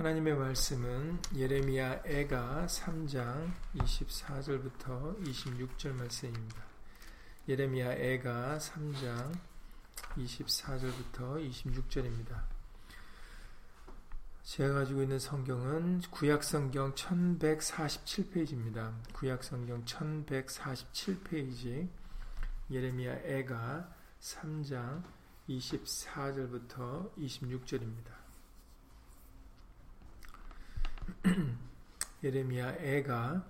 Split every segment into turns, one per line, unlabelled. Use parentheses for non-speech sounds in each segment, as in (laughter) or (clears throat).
하나님의 말씀은 예레미야 애가 3장 24절부터 26절 말씀입니다. 예레미야 애가 3장 24절부터 26절입니다. 제가 가지고 있는 성경은 구약성경 1147페이지입니다. 구약성경 1147페이지 예레미야 애가 3장 24절부터 26절입니다. (clears throat) 예레미야 애가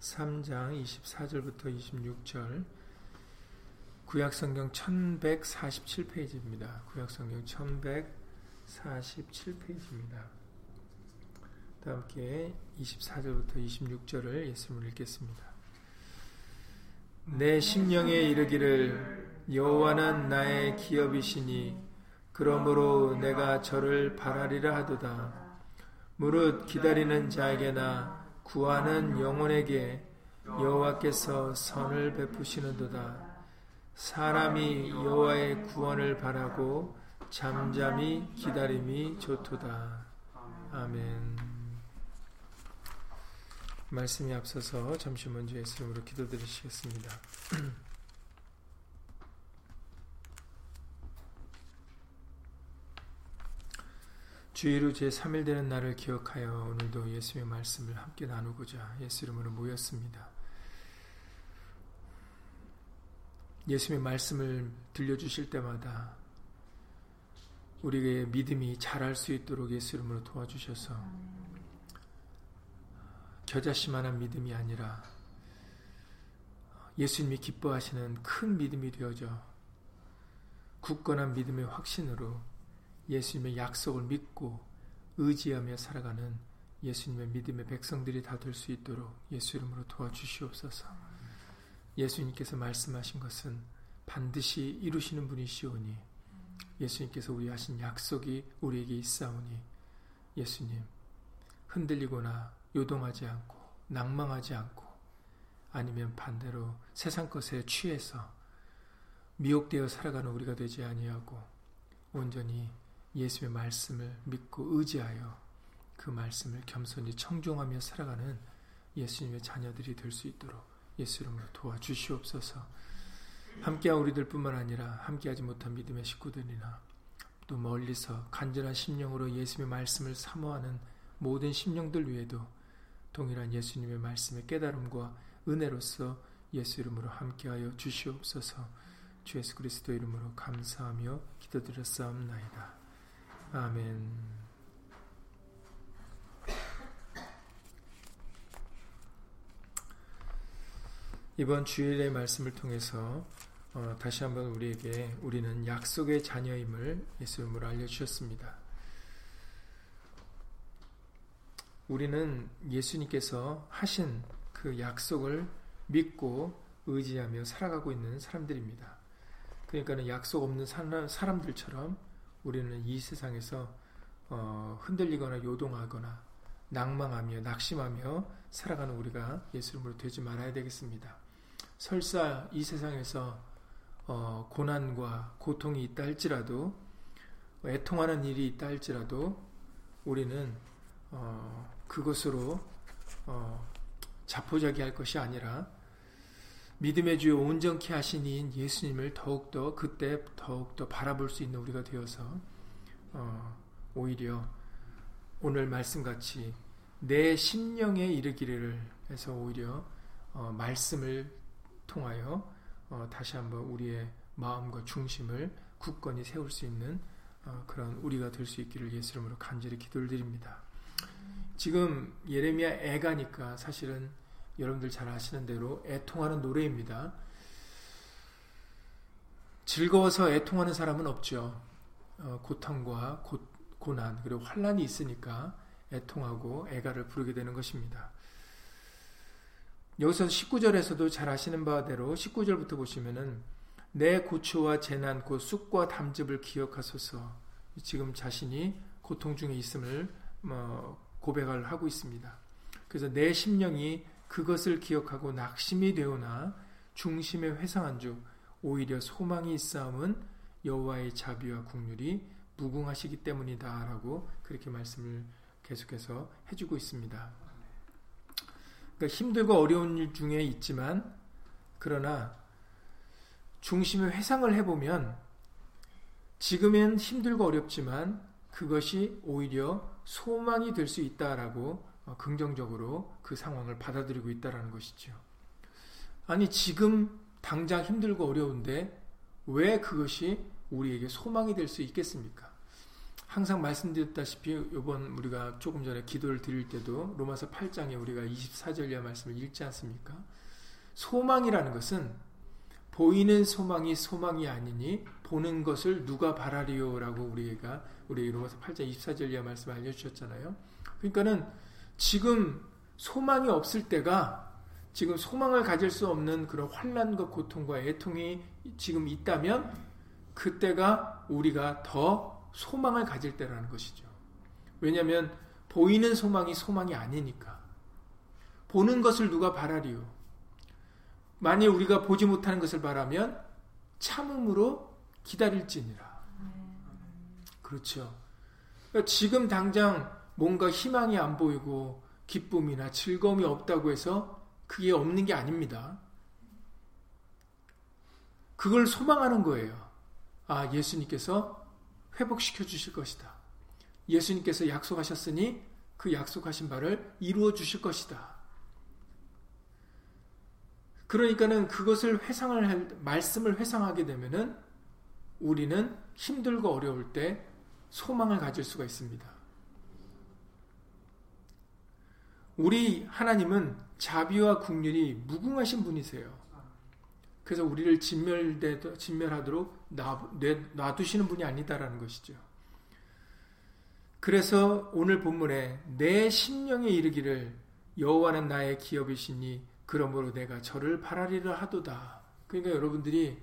3장 24절부터 26절 구약성경 1147페이지입니다. 구약성경 1147페이지입니다. 다 함께 24절부터 26절을 예수님을 읽겠습니다. 내 심령에 이르기를 여호와는 나의 기업이시니 그러므로 내가 저를 바라리라 하도다. 무릇 기다리는 자에게나 구하는 영혼에게 여호와께서 선을 베푸시는도다. 사람이 여호와의 구원을 바라고 잠잠히 기다림이 좋도다. 아멘. 말씀이 앞서서 잠시 먼저 예수님으로 기도드리시겠습니다. (clears throat) 주의로 제3일 되는 날을 기억하여 오늘도 예수의 말씀을 함께 나누고자 예수 이름으로 모였습니다. 예수의 말씀을 들려주실 때마다 우리의 믿음이 자랄 수 있도록 예수 이름으로 도와주셔서 겨자씨만한 믿음이 아니라 예수님이 기뻐하시는 큰 믿음이 되어져 굳건한 믿음의 확신으로 예수님의 약속을 믿고 의지하며 살아가는 예수님의 믿음의 백성들이 다 될 수 있도록 예수 이름으로 도와주시옵소서. 예수님께서 말씀하신 것은 반드시 이루시는 분이시오니 예수님께서 우리 하신 약속이 우리에게 있사오니 예수님 흔들리거나 요동하지 않고 낭망하지 않고 아니면 반대로 세상 것에 취해서 미혹되어 살아가는 우리가 되지 아니하고 온전히 예수의 말씀을 믿고 의지하여 그 말씀을 겸손히 청종하며 살아가는 예수님의 자녀들이 될 수 있도록 예수 이름으로 도와주시옵소서. 함께한 우리들 뿐만 아니라 함께하지 못한 믿음의 식구들이나 또 멀리서 간절한 심령으로 예수님의 말씀을 사모하는 모든 심령들 위에도 동일한 예수님의 말씀의 깨달음과 은혜로서 예수 이름으로 함께하여 주시옵소서. 주 예수 그리스도 이름으로 감사하며 기도드렸사옵나이다. 아멘. 이번 주일의 말씀을 통해서 어, 다시 한번 우리에게 우리는 약속의 자녀임을 예수님으로 알려주셨습니다. 우리는 예수님께서 하신 그 약속을 믿고 의지하며 살아가고 있는 사람들입니다. 그러니까 약속 없는 사람들처럼 우리는 이 세상에서 어, 흔들리거나 요동하거나 낭망하며 낙심하며 살아가는 우리가 예수님으로 되지 말아야 되겠습니다. 설사 이 세상에서 어, 고난과 고통이 있다 할지라도 애통하는 일이 있다 할지라도 우리는 어, 그것으로 어, 자포자기할 것이 아니라 믿음의 주요 온전케 하신 이인 예수님을 더욱더 그때 더욱더 바라볼 수 있는 우리가 되어서 어, 오히려 오늘 말씀같이 내 심령에 이르기를 해서 오히려 어, 말씀을 통하여 어, 다시 한번 우리의 마음과 중심을 굳건히 세울 수 있는 어, 그런 우리가 될 수 있기를 예수 이름으로 간절히 기도를 드립니다. 지금 예레미야 애가니까 사실은 여러분들 잘 아시는 대로 애통하는 노래입니다. 즐거워서 애통하는 사람은 없죠. 어, 고통과 고, 고난 그리고 환란이 있으니까 애통하고 애가를 부르게 되는 것입니다. 여기서 19절에서도 잘 아시는 바대로 19절부터 보시면은 내 고초와 재난 곧 쑥과 담즙을 기억하소서 지금 자신이 고통 중에 있음을 뭐 고백을 하고 있습니다. 그래서 내 심령이 그것을 기억하고 낙심이 되오나 중심에 회상한 주 오히려 소망이 있사함은 여호와의 자비와 국률이 무궁하시기 때문이다라고 그렇게 말씀을 계속해서 해주고 있습니다. 그러니까 힘들고 어려운 일 중에 있지만 그러나 중심의 회상을 해보면 지금은 힘들고 어렵지만 그것이 오히려 소망이 될 수 있다라고 어, 긍정적으로 그 상황을 받아들이고 있다라는 것이죠. 아니 지금 당장 힘들고 어려운데 왜 그것이 우리에게 소망이 될 수 있겠습니까? 항상 말씀드렸다시피 이번 우리가 조금 전에 기도를 드릴 때도 로마서 8장에 우리가 24절 이하 말씀을 읽지 않습니까? 소망이라는 것은 보이는 소망이 소망이 아니니 보는 것을 누가 바라리요라고 우리가 우리 로마서 8장 24절 이하 말씀 알려주셨잖아요. 그러니까는 지금 소망이 없을 때가 지금 소망을 가질 수 없는 그런 환란과 고통과 애통이 지금 있다면 그때가 우리가 더 소망을 가질 때라는 것이죠. 왜냐하면 보이는 소망이 소망이 아니니까. 보는 것을 누가 바라리요? 만일 우리가 보지 못하는 것을 바라면 참음으로 기다릴지니라. 그렇죠. 그러니까 지금 당장 뭔가 희망이 안 보이고 기쁨이나 즐거움이 없다고 해서 그게 없는 게 아닙니다. 그걸 소망하는 거예요. 아, 예수님께서 회복시켜 주실 것이다. 예수님께서 약속하셨으니 그 약속하신 바를 이루어 주실 것이다. 그러니까는 그것을 회상을 할, 말씀을 회상하게 되면은 우리는 힘들고 어려울 때 소망을 가질 수가 있습니다. 우리 하나님은 자비와 국률이 무궁하신 분이세요. 그래서 우리를 진멸되, 진멸하도록 놔, 두시는 분이 아니다라는 것이죠. 그래서 오늘 본문에 내 심령에 이르기를 여호와는 나의 기업이시니 그러므로 내가 저를 바라리라 하도다. 그러니까 여러분들이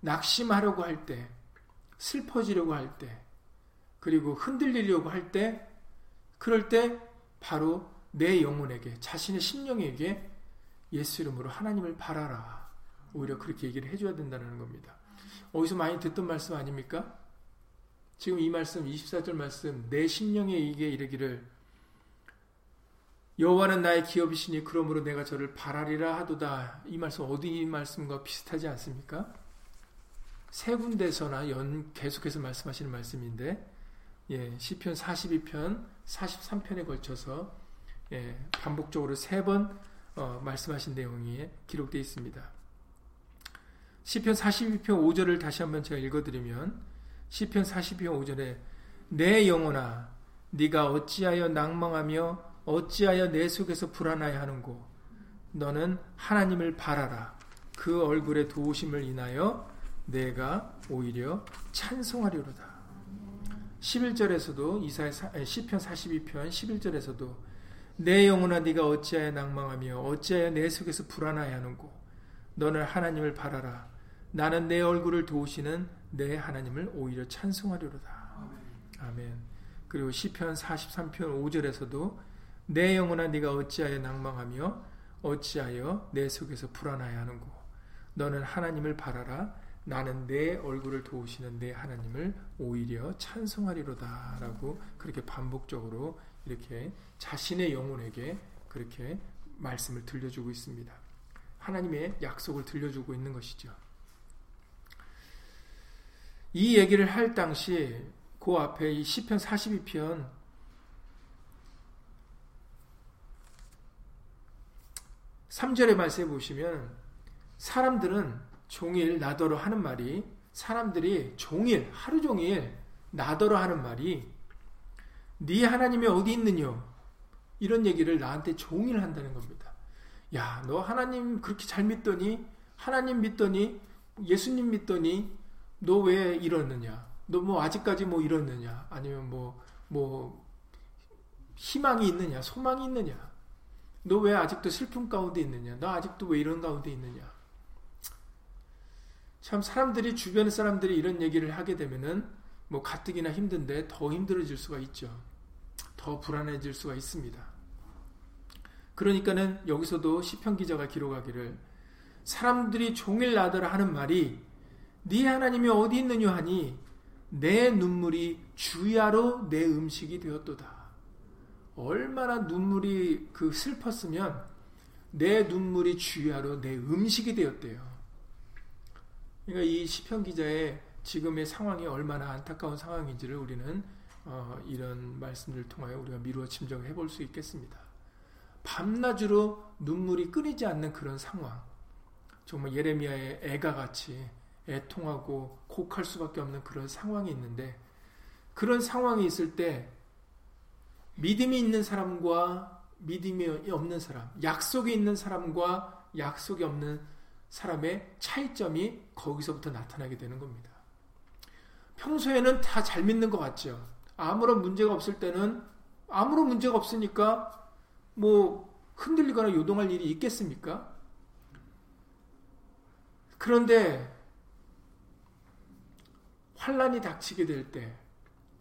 낙심하려고 할 때, 슬퍼지려고 할 때, 그리고 흔들리려고 할 때, 그럴 때 바로 내 영혼에게 자신의 심령에게 예수 이름으로 하나님을 바라라. 오히려 그렇게 얘기를 해줘야 된다는 겁니다. 어디서 많이 듣던 말씀 아닙니까? 지금 이 말씀 24절 말씀 내 심령에 이게 이르기를 여호와는 나의 기업이시니 그러므로 내가 저를 바라리라 하도다. 이 말씀 어디 말씀과 비슷하지 않습니까? 세 군데서나 연 계속해서 말씀하시는 말씀인데 예, 시편 42편, 43편에 걸쳐서 예, 반복적으로 세번 어, 말씀하신 내용이 기록되어 있습니다. 시편 42편 5절을 다시 한번 제가 읽어드리면 시편 42편 5절에 내 영혼아 네가 어찌하여 낭망하며 어찌하여 내 속에서 불안하여 하는고? 너는 하나님을 바라라. 그 얼굴의 도우심을 인하여 내가 오히려 찬송하리로다. 11절에서도 이사의 시편 42편 11절에서도 내 영혼아 네가 어찌하여 낭망하며 어찌하여 내 속에서 불안하여 하는고? 너는 하나님을 바라라. 나는 내 얼굴을 도우시는 내 하나님을 오히려 찬송하려로다. 아멘. 그리고 시편 43편 5절에서도 내 영혼아 네가 어찌하여 낭망하며 어찌하여 내 속에서 불안하여 하는고? 너는 하나님을 바라라. 나는 내 얼굴을 도우시는 내 하나님을 오히려 찬송하리로다 라고 그렇게 반복적으로 이렇게 자신의 영혼에게 그렇게 말씀을 들려주고 있습니다. 하나님의 약속을 들려주고 있는 것이죠. 이 얘기를 할 당시 그 앞에 이 시편 42편 3절의 말씀에 보시면 사람들은 종일 나더러 하는 말이 사람들이 종일 하루 종일 나더러 하는 말이 네 하나님이 어디 있느냐 이런 얘기를 나한테 종일 한다는 겁니다. 야, 너 하나님 그렇게 잘 믿더니 하나님 믿더니 예수님 믿더니 너 왜 이러느냐? 너 뭐 아직까지 뭐 이러느냐? 아니면 뭐뭐 뭐 희망이 있느냐? 소망이 있느냐? 너 왜 아직도 슬픔 가운데 있느냐? 너 아직도 왜 이런 가운데 있느냐? 참 사람들이 주변의 사람들이 이런 얘기를 하게 되면은 뭐 가뜩이나 힘든데 더 힘들어질 수가 있죠. 더 불안해질 수가 있습니다. 그러니까는 여기서도 시편 기자가 기록하기를 사람들이 종일 나더라 하는 말이 네 하나님이 어디 있느냐 하니 내 눈물이 주야로 내 음식이 되었도다. 얼마나 눈물이 그 슬펐으면 내 눈물이 주야로 내 음식이 되었대요. 그러니까 이 시편 기자의 지금의 상황이 얼마나 안타까운 상황인지를 우리는 어, 이런 말씀을 통하여 우리가 미루어 짐작해 볼 수 있겠습니다. 밤낮으로 눈물이 끊이지 않는 그런 상황. 정말 예레미야의 애가 같이 애통하고 곡할 수밖에 없는 그런 상황이 있는데 그런 상황이 있을 때 믿음이 있는 사람과 믿음이 없는 사람, 약속이 있는 사람과 약속이 없는 사람의 차이점이 거기서부터 나타나게 되는 겁니다. 평소에는 다 잘 믿는 것 같죠. 아무런 문제가 없을 때는 아무런 문제가 없으니까 뭐 흔들리거나 요동할 일이 있겠습니까? 그런데 환란이 닥치게 될 때,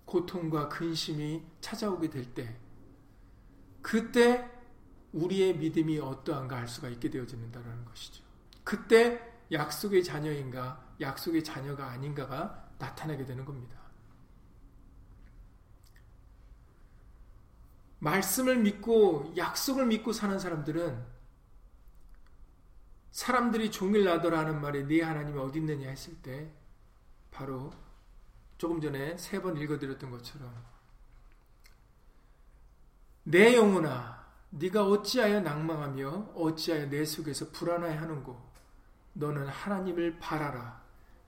고통과 근심이 찾아오게 될 때, 그때 우리의 믿음이 어떠한가 알 수가 있게 되어진다는 것이죠. 그때 약속의 자녀인가, 약속의 자녀가 아닌가가 나타나게 되는 겁니다. 말씀을 믿고 약속을 믿고 사는 사람들은 사람들이 종일 나더라 하는 말에 네 하나님이 어디 있느냐 했을 때 바로 조금 전에 세 번 읽어드렸던 것처럼 내 영혼아 네가 어찌하여 낭망하며 어찌하여 내 속에서 불안해하는고? 너는 하나님을 바라라.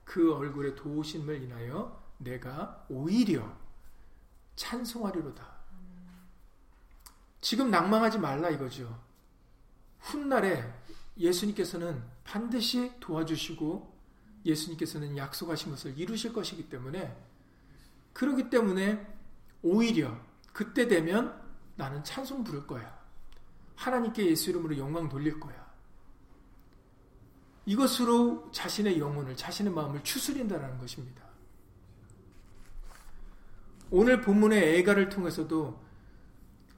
그 얼굴의 도우심을 인하여 내가 오히려 찬송하리로다 지금 낭망하지 말라 이거죠 훗날에 예수님께서는 반드시 도와주시고 예수님께서는 약속하신 것을 이루실 것이기 때문에 그러기 때문에 오히려 그때 되면 나는 찬송 부를 거야. 하나님께 예수 이름으로 영광 돌릴 거야. 이것으로 자신의 영혼을, 자신의 마음을 추스린다는 것입니다. 오늘 본문의 애가를 통해서도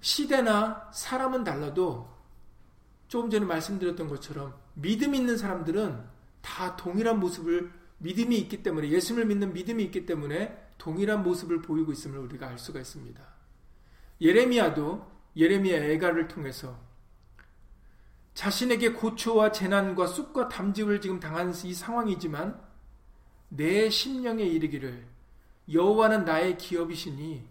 시대나 사람은 달라도 조금 전에 말씀드렸던 것처럼 믿음 있는 사람들은 다 동일한 모습을 믿음이 있기 때문에 예수를 믿는 믿음이 있기 때문에 동일한 모습을 보이고 있음을 우리가 알 수가 있습니다. 예레미야도 예레미야 애가를 통해서 자신에게 고초와 재난과 쑥과 담즙을 지금 당한 이 상황이지만 내 심령에 이르기를 여호와는 나의 기업이시니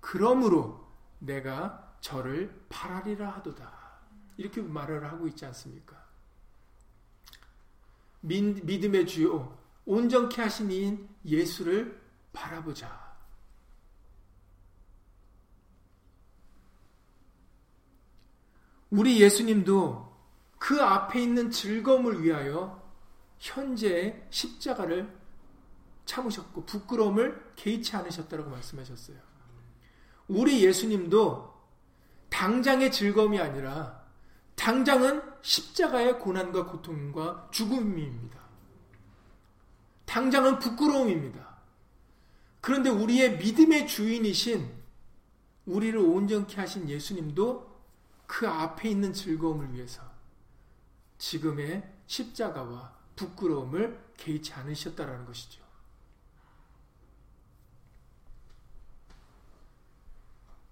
그러므로 내가 저를 바라리라 하도다. 이렇게 말을 하고 있지 않습니까? 믿음의 주요 온전케 하신 이인 예수를 바라보자. 우리 예수님도 그 앞에 있는 즐거움을 위하여 현재의 십자가를 참으셨고 부끄러움을 개의치 않으셨다고 말씀하셨어요. 우리 예수님도 당장의 즐거움이 아니라 당장은 십자가의 고난과 고통과 죽음입니다. 당장은 부끄러움입니다. 그런데 우리의 믿음의 주인이신 우리를 온전케 하신 예수님도 그 앞에 있는 즐거움을 위해서 지금의 십자가와 부끄러움을 개의치 않으셨다라는 것이죠.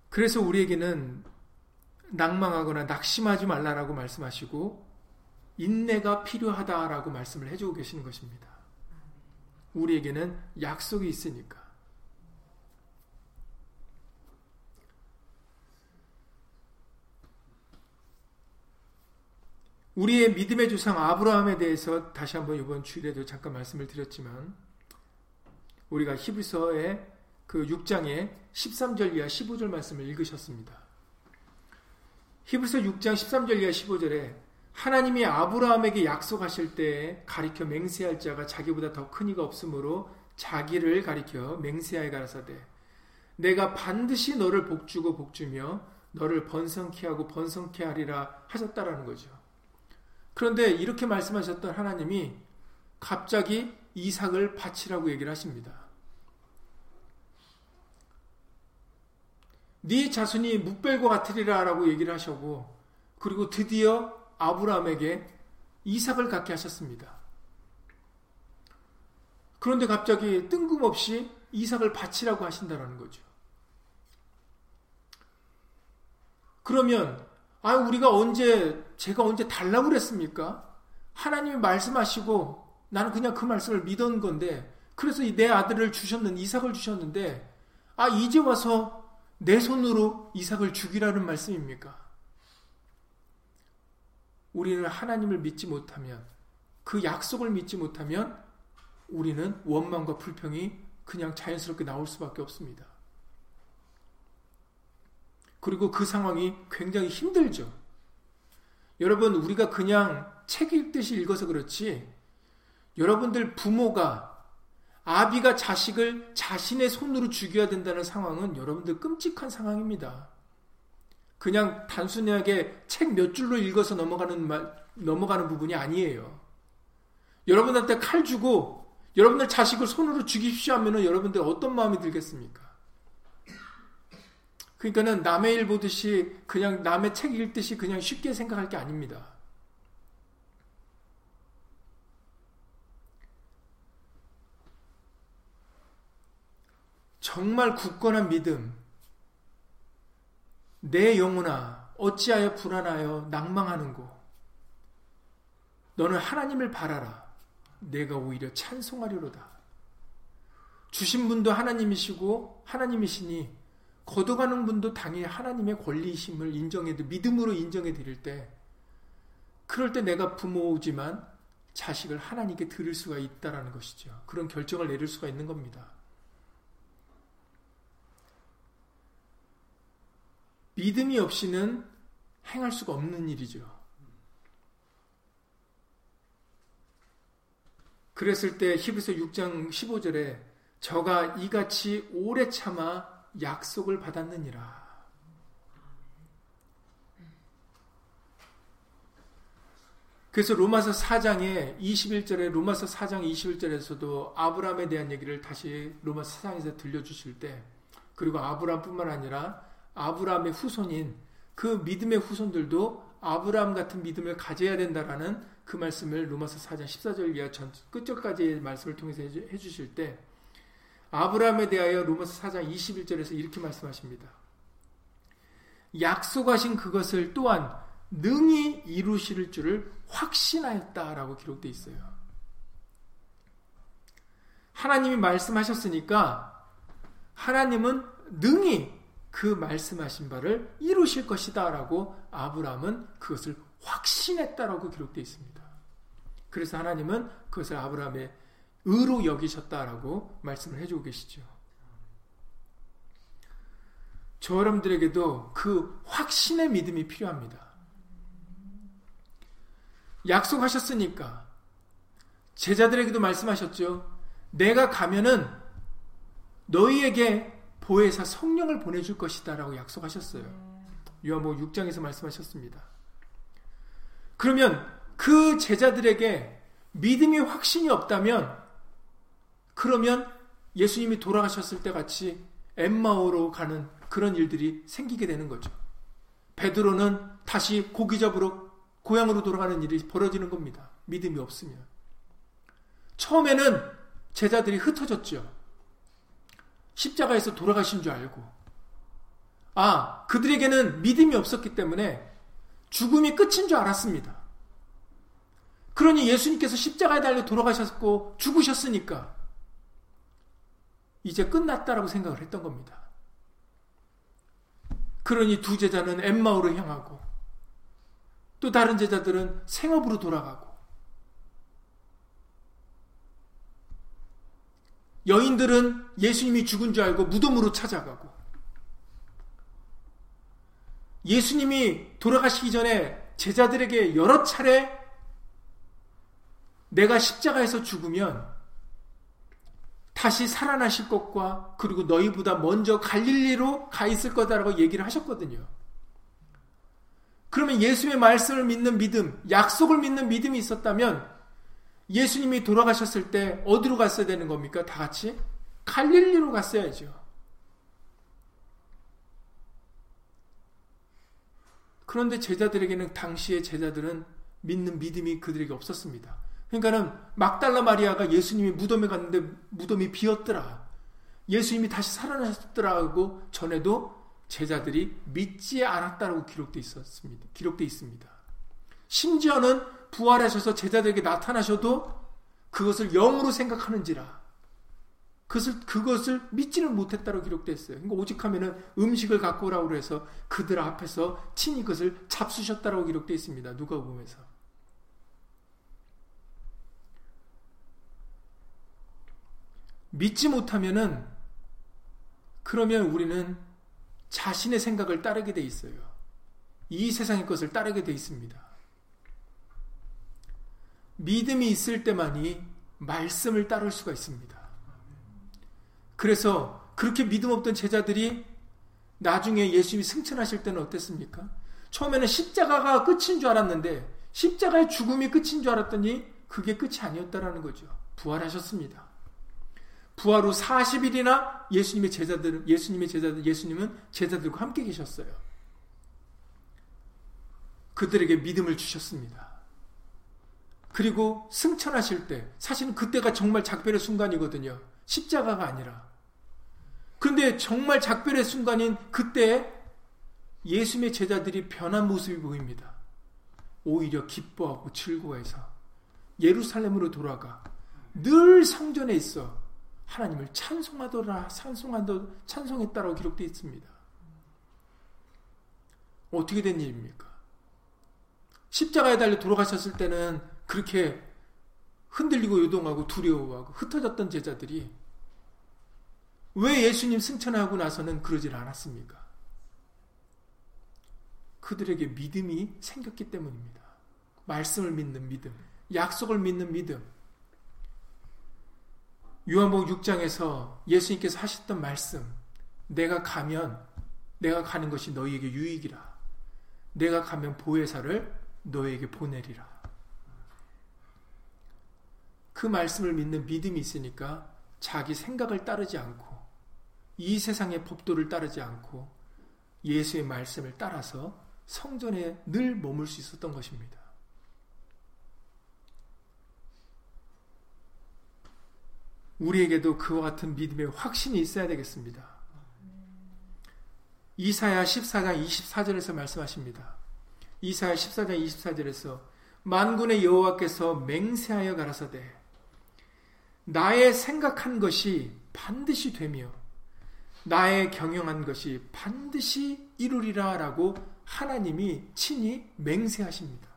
그래서 우리에게는 낭망하거나 낙심하지 말라라고 말씀하시고 인내가 필요하다라고 말씀을 해주고 계시는 것입니다. 우리에게는 약속이 있으니까. 우리의 믿음의 조상 아브라함에 대해서 다시 한번 이번 주일에도 잠깐 말씀을 드렸지만 우리가 히브리서의 그 6장의 13절 이하 15절 말씀을 읽으셨습니다. 히브리서 6장 13절 이하 15절에 하나님이 아브라함에게 약속하실 때 가리켜 맹세할 자가 자기보다 더 큰 이가 없으므로 자기를 가리켜 맹세하여 가라사대 내가 반드시 너를 복주고 복주며 너를 번성케 하고 번성케 하리라 하셨다라는 거죠. 그런데 이렇게 말씀하셨던 하나님이 갑자기 이삭을 바치라고 얘기를 하십니다. 네 자손이 묵벨과 같으리라라고 얘기를 하셨고 그리고 드디어 아브라함에게 이삭을 갖게 하셨습니다. 그런데 갑자기 뜬금없이 이삭을 바치라고 하신다라는 거죠. 그러면 아 우리가 언제 제가 언제 달라고 그랬습니까? 하나님이 말씀하시고 나는 그냥 그 말씀을 믿은 건데 그래서 내 아들을 주셨는 이삭을 주셨는데 아 이제 와서 내 손으로 이삭을 죽이라는 말씀입니까? 우리는 하나님을 믿지 못하면 그 약속을 믿지 못하면 우리는 원망과 불평이 그냥 자연스럽게 나올 수밖에 없습니다. 그리고 그 상황이 굉장히 힘들죠. 여러분, 우리가 그냥 책 읽듯이 읽어서 그렇지, 여러분들 부모가, 아비가 자식을 자신의 손으로 죽여야 된다는 상황은 여러분들 끔찍한 상황입니다. 그냥 단순하게 책 몇 줄로 읽어서 넘어가는 말, 넘어가는 부분이 아니에요. 여러분한테 칼 주고 여러분들 자식을 손으로 죽이십시오 하면은 여러분들 어떤 마음이 들겠습니까? 그러니까는 남의 일 보듯이 그냥 남의 책 읽듯이 그냥 쉽게 생각할 게 아닙니다. 정말 굳건한 믿음, 내 영혼아, 어찌하여 불안하여 낭망하는고? 너는 하나님을 바라라. 내가 오히려 찬송하리로다. 주신 분도 하나님이시고 하나님이시니 거둬가는 분도 당연히 하나님의 권리심을 인정해 믿음으로 인정해 드릴 때 그럴 때 내가 부모지만 자식을 하나님께 드릴 수가 있다라는 것이죠. 그런 결정을 내릴 수가 있는 겁니다. 믿음이 없이는 행할 수가 없는 일이죠. 그랬을 때 히브리서 6장 15절에 저가 이같이 오래 참아 약속을 받았느니라. 그래서 로마서 4장에 21절에 로마서 4장 21절에서도 아브라함에 대한 얘기를 다시 로마서 4장에서 들려주실 때 그리고 아브라함뿐만 아니라 아브라함의 후손인 그 믿음의 후손들도 아브라함 같은 믿음을 가져야 된다라는 그 말씀을 로마서 4장 14절 이하 전 끝절까지의 말씀을 통해서 해 주실 때 아브라함에 대하여 로마서 4장 21절에서 이렇게 말씀하십니다. 약속하신 그것을 또한 능히 이루실 줄을 확신하였다라고 기록되어 있어요. 하나님이 말씀하셨으니까 하나님은 능히 그 말씀하신 바를 이루실 것이다 라고 아브라함은 그것을 확신했다라고 기록되어 있습니다. 그래서 하나님은 그것을 아브라함의 의로 여기셨다라고 말씀을 해주고 계시죠. 저 여러분들에게도 그 확신의 믿음이 필요합니다. 약속하셨으니까 제자들에게도 말씀하셨죠. 내가 가면은 너희에게 보혜사 성령을 보내줄 것이다라고 약속하셨어요. 요한복음 6장에서 말씀하셨습니다. 그러면 그 제자들에게 믿음이 확신이 없다면 그러면 예수님이 돌아가셨을 때 같이 엠마오로 가는 그런 일들이 생기게 되는 거죠. 베드로는 다시 고기 잡으러 고향으로 돌아가는 일이 벌어지는 겁니다. 믿음이 없으면. 처음에는 제자들이 흩어졌죠. 십자가에서 돌아가신 줄 알고. 아, 그들에게는 믿음이 없었기 때문에 죽음이 끝인 줄 알았습니다. 그러니 예수님께서 십자가에 달려 돌아가셨고 죽으셨으니까 이제 끝났다라고 생각을 했던 겁니다. 그러니 두 제자는 엠마오로 향하고 또 다른 제자들은 생업으로 돌아가고 여인들은 예수님이 죽은 줄 알고 무덤으로 찾아가고 예수님이 돌아가시기 전에 제자들에게 여러 차례 내가 십자가에서 죽으면 다시 살아나실 것과 그리고 너희보다 먼저 갈릴리로 가 있을 거다라고 얘기를 하셨거든요. 그러면 예수의 말씀을 믿는 믿음, 약속을 믿는 믿음이 있었다면 예수님이 돌아가셨을 때 어디로 갔어야 되는 겁니까? 다 같이? 갈릴리로 갔어야죠. 그런데 제자들에게는 당시의 제자들은 믿는 믿음이 그들에게 없었습니다. 그러니까는 막달라 마리아가 예수님이 무덤에 갔는데 무덤이 비었더라. 예수님이 다시 살아나셨더라고 전에도 제자들이 믿지 않았다라고 기록되어 있었습니다. 기록되어 있습니다. 심지어는 부활하셔서 제자들에게 나타나셔도 그것을 영으로 생각하는지라. 그것을, 그것을 믿지는 못했다고 기록되어 있어요. 그러니까 오직 하면은 음식을 갖고 오라고 해서 그들 앞에서 친히 그것을 잡수셨다고 기록되어 있습니다. 누가 보면서. 믿지 못하면은 그러면 우리는 자신의 생각을 따르게 돼 있어요. 이 세상의 것을 따르게 돼 있습니다. 믿음이 있을 때만이 말씀을 따를 수가 있습니다. 그래서 그렇게 믿음 없던 제자들이 나중에 예수님이 승천하실 때는 어땠습니까? 처음에는 십자가가 끝인 줄 알았는데 십자가의 죽음이 끝인 줄 알았더니 그게 끝이 아니었다라는 거죠. 부활하셨습니다. 부활 후 40일이나 예수님의 제자들, 예수님의 제자들, 예수님은 제자들과 함께 계셨어요. 그들에게 믿음을 주셨습니다. 그리고 승천하실 때, 사실은 그때가 정말 작별의 순간이거든요. 십자가가 아니라. 근데 정말 작별의 순간인 그때 예수님의 제자들이 변한 모습이 보입니다. 오히려 기뻐하고 즐거워해서 예루살렘으로 돌아가 늘 성전에 있어 하나님을 찬송하더라, 찬송하더, 찬송했다라고 기록되어 있습니다. 어떻게 된 일입니까? 십자가에 달려 돌아가셨을 때는 그렇게 흔들리고 요동하고 두려워하고 흩어졌던 제자들이 왜 예수님 승천하고 나서는 그러질 않았습니까? 그들에게 믿음이 생겼기 때문입니다. 말씀을 믿는 믿음, 약속을 믿는 믿음. 요한복음 6장에서 예수님께서 하셨던 말씀, 내가 가면 내가 가는 것이 너희에게 유익이라. 내가 가면 보혜사를 너에게 보내리라. 그 말씀을 믿는 믿음이 있으니까 자기 생각을 따르지 않고 이 세상의 법도를 따르지 않고 예수의 말씀을 따라서 성전에 늘 머물 수 있었던 것입니다. 우리에게도 그와 같은 믿음의 확신이 있어야 되겠습니다. 이사야 14장 24절에서 말씀하십니다. 이사야 14장 24절에서 만군의 여호와께서 맹세하여 가라사대 나의 생각한 것이 반드시 되며 나의 경영한 것이 반드시 이루리라 라고 하나님이 친히 맹세하십니다.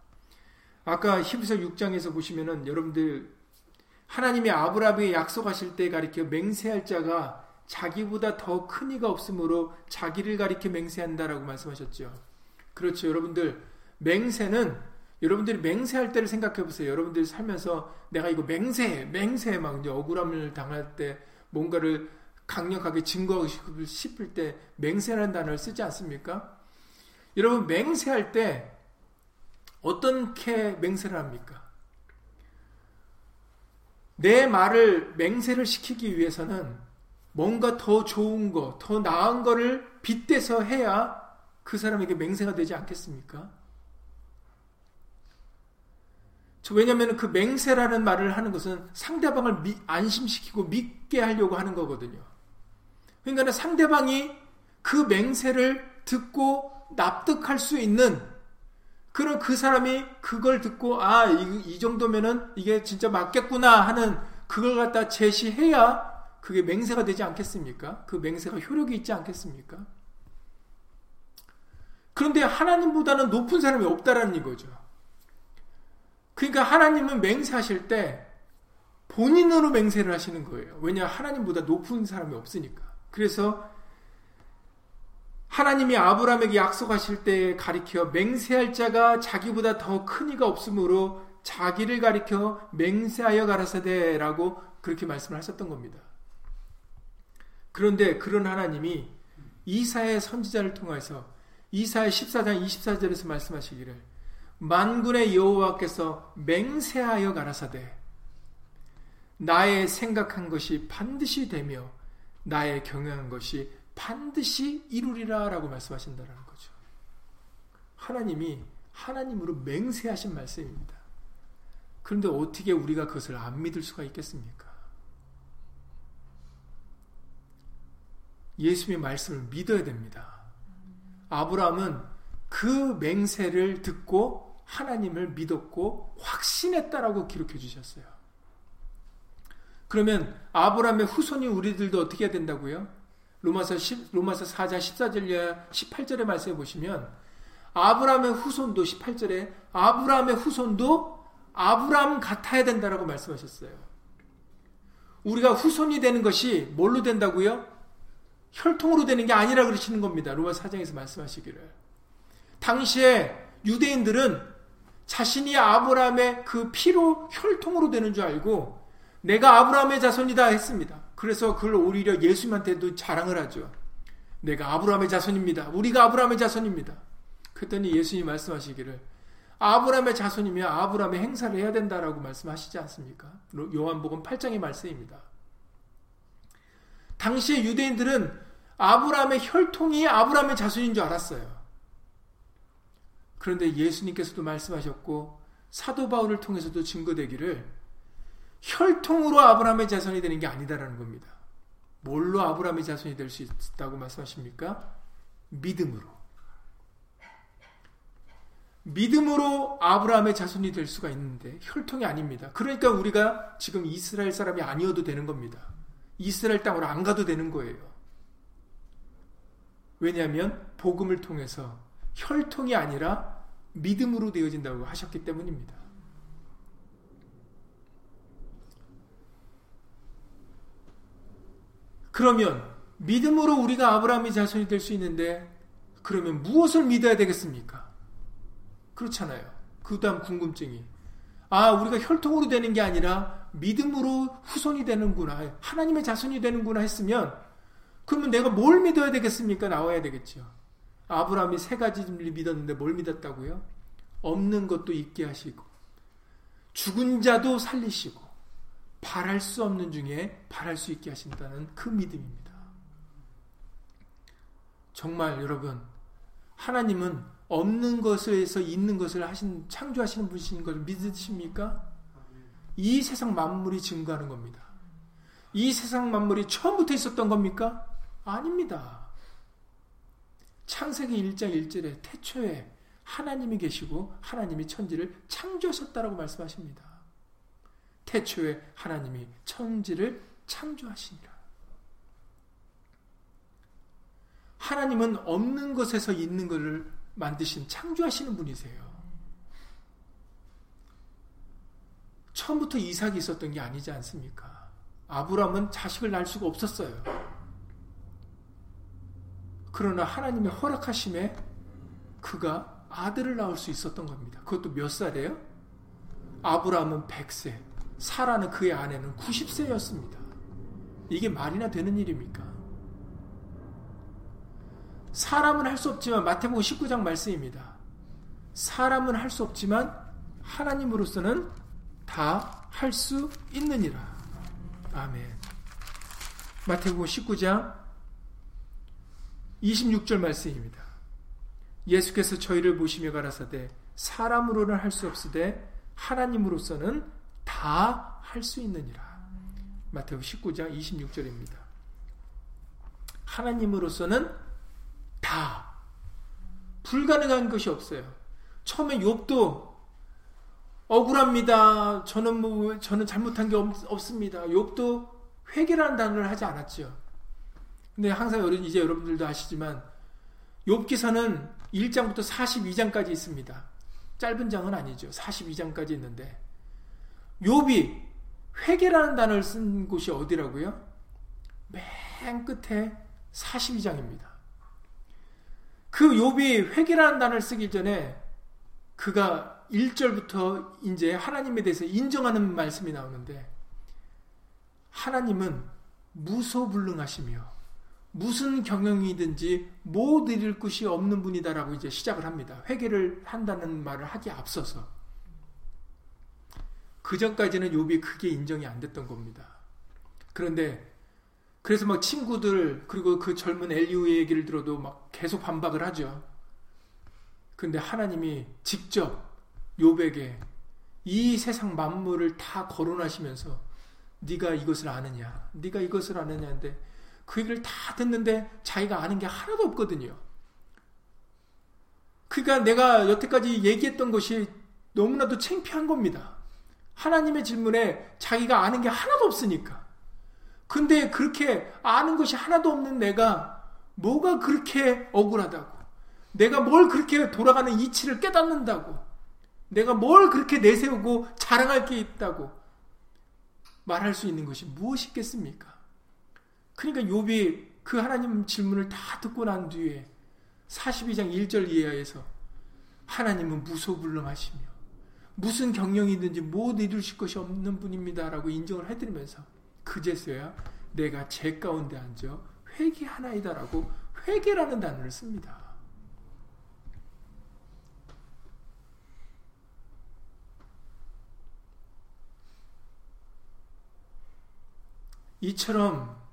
아까 히브리서 6장에서 보시면은 여러분들 하나님이 아브라함에게 약속하실 때 가리켜 맹세할 자가 자기보다 더 큰 이가 없으므로 자기를 가리켜 맹세한다라고 말씀하셨죠. 그렇죠. 여러분들 맹세는 여러분들이 맹세할 때를 생각해 보세요. 여러분들이 살면서 내가 이거 맹세, 맹세 막 이제 억울함을 당할 때 뭔가를 강력하게 증거하고 싶을 때 맹세라는 단어를 쓰지 않습니까? 여러분 맹세할 때 어떻게 맹세를 합니까? 내 말을 맹세를 시키기 위해서는 뭔가 더 좋은 거, 더 나은 거를 빗대서 해야 그 사람에게 맹세가 되지 않겠습니까? 왜냐하면 그 맹세라는 말을 하는 것은 상대방을 미, 안심시키고 믿게 하려고 하는 거거든요. 그러니까 상대방이 그 맹세를 듣고 납득할 수 있는 그런 그 사람이 그걸 듣고 아, 이, 이 정도면은 이게 진짜 맞겠구나 하는 그걸 갖다 제시해야 그게 맹세가 되지 않겠습니까? 그 맹세가 효력이 있지 않겠습니까? 그런데 하나님보다는 높은 사람이 없다라는 이거죠. 그러니까 하나님은 맹세하실 때 본인으로 맹세를 하시는 거예요. 왜냐 하나님보다 높은 사람이 없으니까. 그래서 하나님이 아브라함에게 약속하실 때 가리켜 맹세할 자가 자기보다 더 큰 이가 없으므로 자기를 가리켜 맹세하여 가라사대라고 그렇게 말씀을 하셨던 겁니다. 그런데 그런 하나님이 이사의 선지자를 통해서 이사의 14장 24절에서 말씀하시기를 만군의 여호와께서 맹세하여 가라사대 나의 생각한 것이 반드시 되며 나의 경영한 것이 반드시 이루리라 라고 말씀하신다는 거죠. 하나님이 하나님으로 맹세하신 말씀입니다. 그런데 어떻게 우리가 그것을 안 믿을 수가 있겠습니까? 예수님의 말씀을 믿어야 됩니다. 아브라함은 그 맹세를 듣고 하나님을 믿었고 확신했다라고 기록해 주셨어요. 그러면 아브라함의 후손이 우리들도 어떻게 해야 된다고요? 로마서 10, 로마서 4장 14절에 18절에 말씀해 보시면 아브라함의 후손도 18절에 아브라함의 후손도 아브라함 같아야 된다라고 말씀하셨어요. 우리가 후손이 되는 것이 뭘로 된다고요? 혈통으로 되는 게 아니라 그러시는 겁니다. 로마 4장에서 말씀하시기를. 당시에 유대인들은 자신이 아브라함의 그 피로 혈통으로 되는 줄 알고 내가 아브라함의 자손이다 했습니다. 그래서 그걸 오히려 예수님한테도 자랑을 하죠. 내가 아브라함의 자손입니다. 우리가 아브라함의 자손입니다. 그랬더니 예수님 말씀하시기를 아브라함의 자손이면 아브라함의 행사를 해야 된다라고 말씀하시지 않습니까? 요한복음 8장의 말씀입니다. 당시에 유대인들은 아브라함의 혈통이 아브라함의 자손인 줄 알았어요. 그런데 예수님께서도 말씀하셨고 사도 바울을 통해서도 증거되기를 혈통으로 아브라함의 자손이 되는 게 아니다라는 겁니다. 뭘로 아브라함의 자손이 될 수 있다고 말씀하십니까? 믿음으로. 믿음으로 아브라함의 자손이 될 수가 있는데 혈통이 아닙니다. 그러니까 우리가 지금 이스라엘 사람이 아니어도 되는 겁니다. 이스라엘 땅으로 안 가도 되는 거예요. 왜냐하면 복음을 통해서 혈통이 아니라 믿음으로 되어진다고 하셨기 때문입니다. 그러면 믿음으로 우리가 아브라함의 자손이 될 수 있는데 그러면 무엇을 믿어야 되겠습니까? 그렇잖아요. 그 다음 궁금증이 아 우리가 혈통으로 되는 게 아니라 믿음으로 후손이 되는구나 하나님의 자손이 되는구나 했으면 그러면 내가 뭘 믿어야 되겠습니까? 나와야 되겠죠. 아브라함이 세 가지를 믿었는데 뭘 믿었다고요? 없는 것도 있게 하시고 죽은 자도 살리시고 바랄 수 없는 중에 바랄 수 있게 하신다는 그 믿음입니다. 정말 여러분 하나님은 없는 것에서 있는 것을 하신 창조하시는 분이신 걸 믿으십니까? 이 세상 만물이 증거하는 겁니다. 이 세상 만물이 처음부터 있었던 겁니까? 아닙니다. 창세기 1장 1절에 태초에 하나님이 계시고 하나님이 천지를 창조하셨다라고 말씀하십니다. 태초에 하나님이 천지를 창조하시니라. 하나님은 없는 것에서 있는 것을 만드신 창조하시는 분이세요. 처음부터 이삭이 있었던 게 아니지 않습니까? 아브라함은 자식을 낳을 수가 없었어요. 그러나 하나님의 허락하심에 그가 아들을 낳을 수 있었던 겁니다. 그것도 몇 살이에요? 아브라함은 100세, 사라는 그의 아내는 90세였습니다. 이게 말이나 되는 일입니까? 사람은 할 수 없지만 마태복음 19장 말씀입니다. 사람은 할 수 없지만 하나님으로서는 다 할 수 있느니라. 아멘. 마태복음 19장 26절 말씀입니다. 예수께서 저희를 보시며 가라사대 사람으로는 할 수 없으되 하나님으로서는 다 할 수 있느니라. 마태복 19장 26절입니다. 하나님으로서는 다 불가능한 것이 없어요. 처음에 욥도 억울합니다. 저는 뭐 저는 잘못한 게 없, 습니다 욥도 회개라는 단어를 하지 않았죠. 근데 항상 이제 여러분들도 아시지만 욥기서는 1장부터 42장까지 있습니다. 짧은 장은 아니죠. 42장까지 있는데 욥이 회개라는 단어를 쓴 곳이 어디라고요? 맨 끝에 42장입니다. 그 욥이 회개라는 단어를 쓰기 전에 그가 1절부터 이제 하나님에 대해서 인정하는 말씀이 나오는데 하나님은 무소불능하시며 무슨 경영이든지 못 이룰 것이 없는 분이다라고 이제 시작을 합니다. 회개를 한다는 말을 하기 앞서서 그 전까지는 욥이 크게 인정이 안 됐던 겁니다. 그런데 그래서 막 친구들 그리고 그 젊은 엘리우의 얘기를 들어도 막 계속 반박을 하죠. 근데 하나님이 직접 욥에게 이 세상 만물을 다 거론하시면서 네가 이것을 아느냐, 네가 이것을 아느냐인데 그 얘기를 다 듣는데 자기가 아는 게 하나도 없거든요. 그러니까 내가 여태까지 얘기했던 것이 너무나도 창피한 겁니다. 하나님의 질문에 자기가 아는 게 하나도 없으니까. 근데 그렇게 아는 것이 하나도 없는 내가 뭐가 그렇게 억울하다고. 내가 뭘 그렇게 돌아가는 이치를 깨닫는다고. 내가 뭘 그렇게 내세우고 자랑할 게 있다고 말할 수 있는 것이 무엇이 있겠습니까? 그러니까 욥이 그 하나님 질문을 다 듣고 난 뒤에 42장 1절 이하에서 하나님은 무소불능하시며 무슨 경영이 있는지 못 이루실 것이 없는 분입니다라고 인정을 해드리면서 그제서야 내가 제 가운데 앉아 회개하나이다라고 회개라는 단어를 씁니다. 이처럼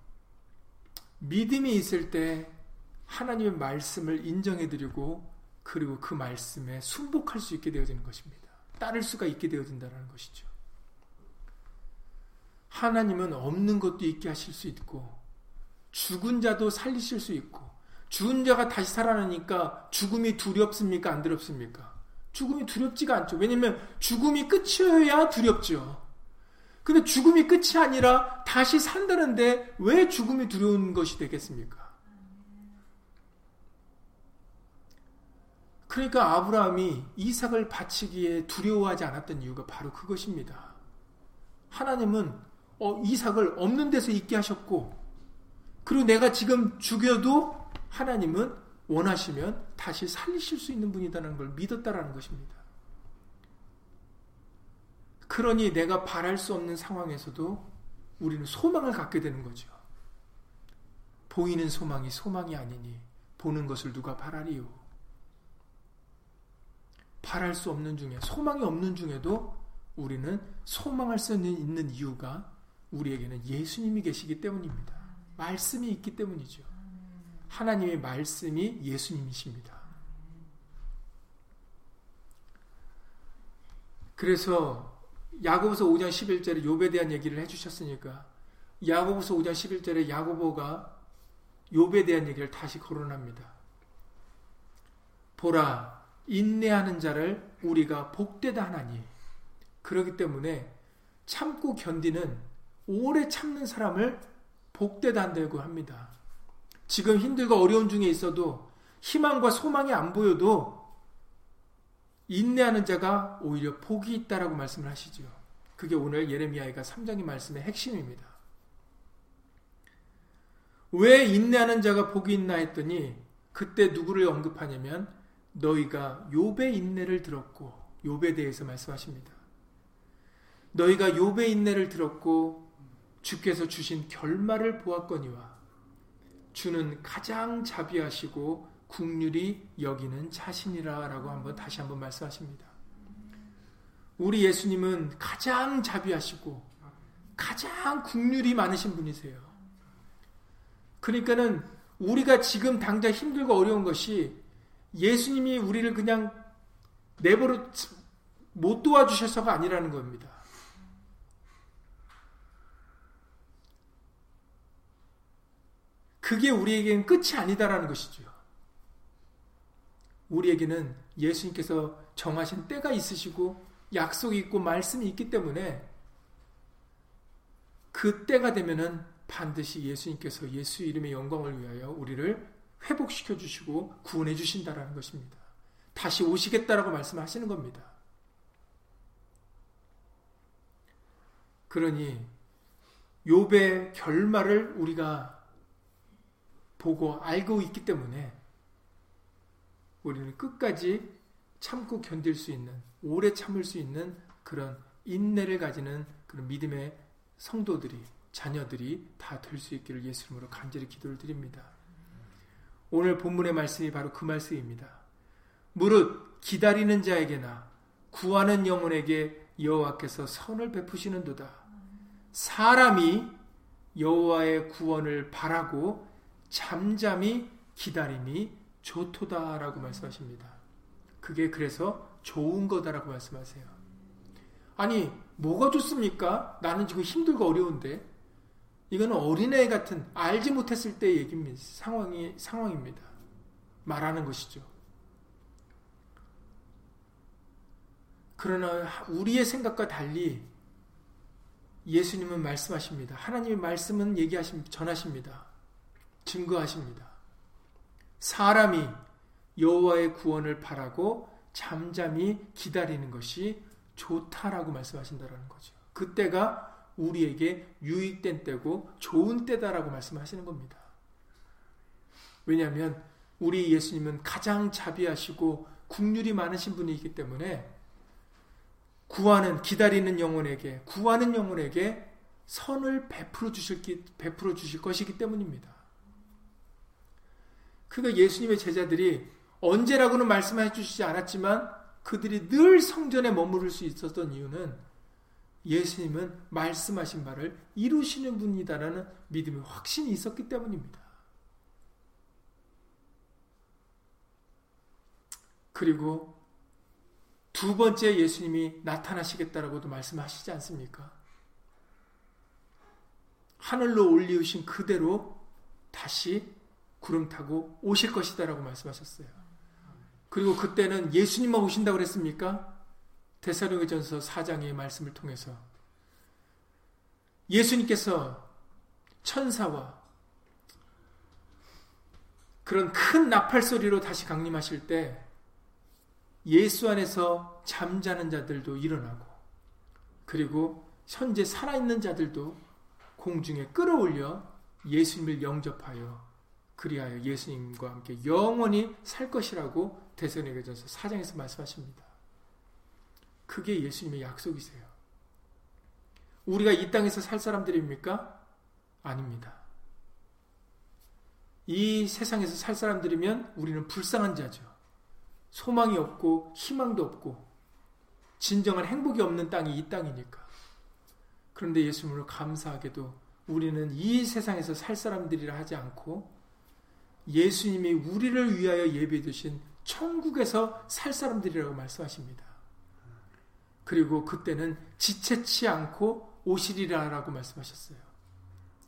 믿음이 있을 때 하나님의 말씀을 인정해드리고 그리고 그 말씀에 순복할 수 있게 되어지는 것입니다. 따를 수가 있게 되어진다는 것이죠. 하나님은 없는 것도 있게 하실 수 있고 죽은 자도 살리실 수 있고 죽은 자가 다시 살아나니까 죽음이 두렵습니까? 안 두렵습니까? 죽음이 두렵지가 않죠. 왜냐면 죽음이 끝이어야 두렵죠. 근데 죽음이 끝이 아니라 다시 산다는데 왜 죽음이 두려운 것이 되겠습니까? 그러니까 아브라함이 이삭을 바치기에 두려워하지 않았던 이유가 바로 그것입니다. 하나님은 어, 이삭을 없는 데서 있게 하셨고, 그리고 내가 지금 죽여도 하나님은 원하시면 다시 살리실 수 있는 분이다는 걸 믿었다라는 것입니다. 그러니 내가 바랄 수 없는 상황에서도 우리는 소망을 갖게 되는 거죠. 보이는 소망이 소망이 아니니 보는 것을 누가 바라리요. 바랄 수 없는 중에 소망이 없는 중에도 우리는 소망할 수 있는 이유가 우리에게는 예수님이 계시기 때문입니다. 말씀이 있기 때문이죠. 하나님의 말씀이 예수님이십니다. 그래서 야고보서 5장 11절에 욥에 대한 얘기를 해주셨으니까 야고보서 5장 11절에 야고보가 욥에 대한 얘기를 다시 거론합니다. 보라 인내하는 자를 우리가 복되다 하나니 그렇기 때문에 참고 견디는 오래 참는 사람을 복되다 한다고 합니다. 지금 힘들고 어려운 중에 있어도 희망과 소망이 안 보여도 인내하는 자가 오히려 복이 있다라고 말씀을 하시죠. 그게 오늘 예레미야가 3장의 말씀의 핵심입니다. 왜 인내하는 자가 복이 있나 했더니 그때 누구를 언급하냐면 너희가 욥의 인내를 들었고 욥에 대해서 말씀하십니다. 너희가 욥의 인내를 들었고 주께서 주신 결말을 보았거니와 주는 가장 자비하시고 국률이 여기는 자신이라라고 한번 다시 한번 말씀하십니다. 우리 예수님은 가장 자비하시고 가장 국률이 많으신 분이세요. 그러니까는 우리가 지금 당장 힘들고 어려운 것이 예수님이 우리를 그냥 내버려 못 도와주셔서가 아니라는 겁니다. 그게 우리에겐 끝이 아니다라는 것이죠. 우리에게는 예수님께서 정하신 때가 있으시고 약속이 있고 말씀이 있기 때문에 그 때가 되면은 반드시 예수님께서 예수 이름의 영광을 위하여 우리를 회복시켜 주시고 구원해 주신다라는 것입니다. 다시 오시겠다라고 말씀하시는 겁니다. 그러니 욥의 결말을 우리가 보고 알고 있기 때문에 우리는 끝까지 참고 견딜 수 있는, 오래 참을 수 있는 그런 인내를 가지는 그런 믿음의 성도들이, 자녀들이 다 될 수 있기를 예수님으로 간절히 기도를 드립니다. 오늘 본문의 말씀이 바로 그 말씀입니다. 무릇 기다리는 자에게나 구하는 영혼에게 여호와께서 선을 베푸시는도다. 사람이 여호와의 구원을 바라고 잠잠히 기다림이 좋도다라고 말씀하십니다. 그게 그래서 좋은 거다라고 말씀하세요. 아니, 뭐가 좋습니까? 나는 지금 힘들고 어려운데. 이거는 어린애 같은 알지 못했을 때 얘기입니다. 상황이 상황입니다. 말하는 것이죠. 그러나 우리의 생각과 달리 예수님은 말씀하십니다. 하나님의 말씀은 얘기하십니다. 전하십니다. 증거하십니다. 사람이 여호와의 구원을 바라고 잠잠히 기다리는 것이 좋다라고 말씀하신다라는 거죠. 그때가 우리에게 유익된 때고 좋은 때다라고 말씀하시는 겁니다. 왜냐하면 우리 예수님은 가장 자비하시고 국률이 많으신 분이기 때문에 구하는 기다리는 영혼에게 구하는 영혼에게 선을 베풀어 주실 베풀어 주실 것이기 때문입니다. 그가 예수님의 제자들이 언제라고는 말씀해 주시지 않았지만 그들이 늘 성전에 머무를 수 있었던 이유는 예수님은 말씀하신 바를 이루시는 분이다라는 믿음의 확신이 있었기 때문입니다. 그리고 두 번째 예수님이 나타나시겠다라고도 말씀하시지 않습니까? 하늘로 올리우신 그대로 다시 구름 타고 오실 것이다라고 말씀하셨어요. 그리고 그때는 예수님만 오신다고 그랬습니까? 데살로니전서 4장의 말씀을 통해서 예수님께서 천사와 그런 큰 나팔 소리로 다시 강림하실 때 예수 안에서 잠자는 자들도 일어나고 그리고 현재 살아있는 자들도 공중에 끌어올려 예수님을 영접하여 그리하여 예수님과 함께 영원히 살 것이라고 대선에게전서 사장에서 말씀하십니다. 그게 예수님의 약속이세요. 우리가 이 땅에서 살 사람들입니까? 아닙니다. 이 세상에서 살 사람들이면 우리는 불쌍한 자죠. 소망이 없고 희망도 없고 진정한 행복이 없는 땅이 이 땅이니까. 그런데 예수님으로 감사하게도 우리는 이 세상에서 살 사람들이라 하지 않고 예수님이 우리를 위하여 예비해 두신 천국에서 살 사람들이라고 말씀하십니다. 그리고 그때는 지체치 않고 오시리라라고 말씀하셨어요.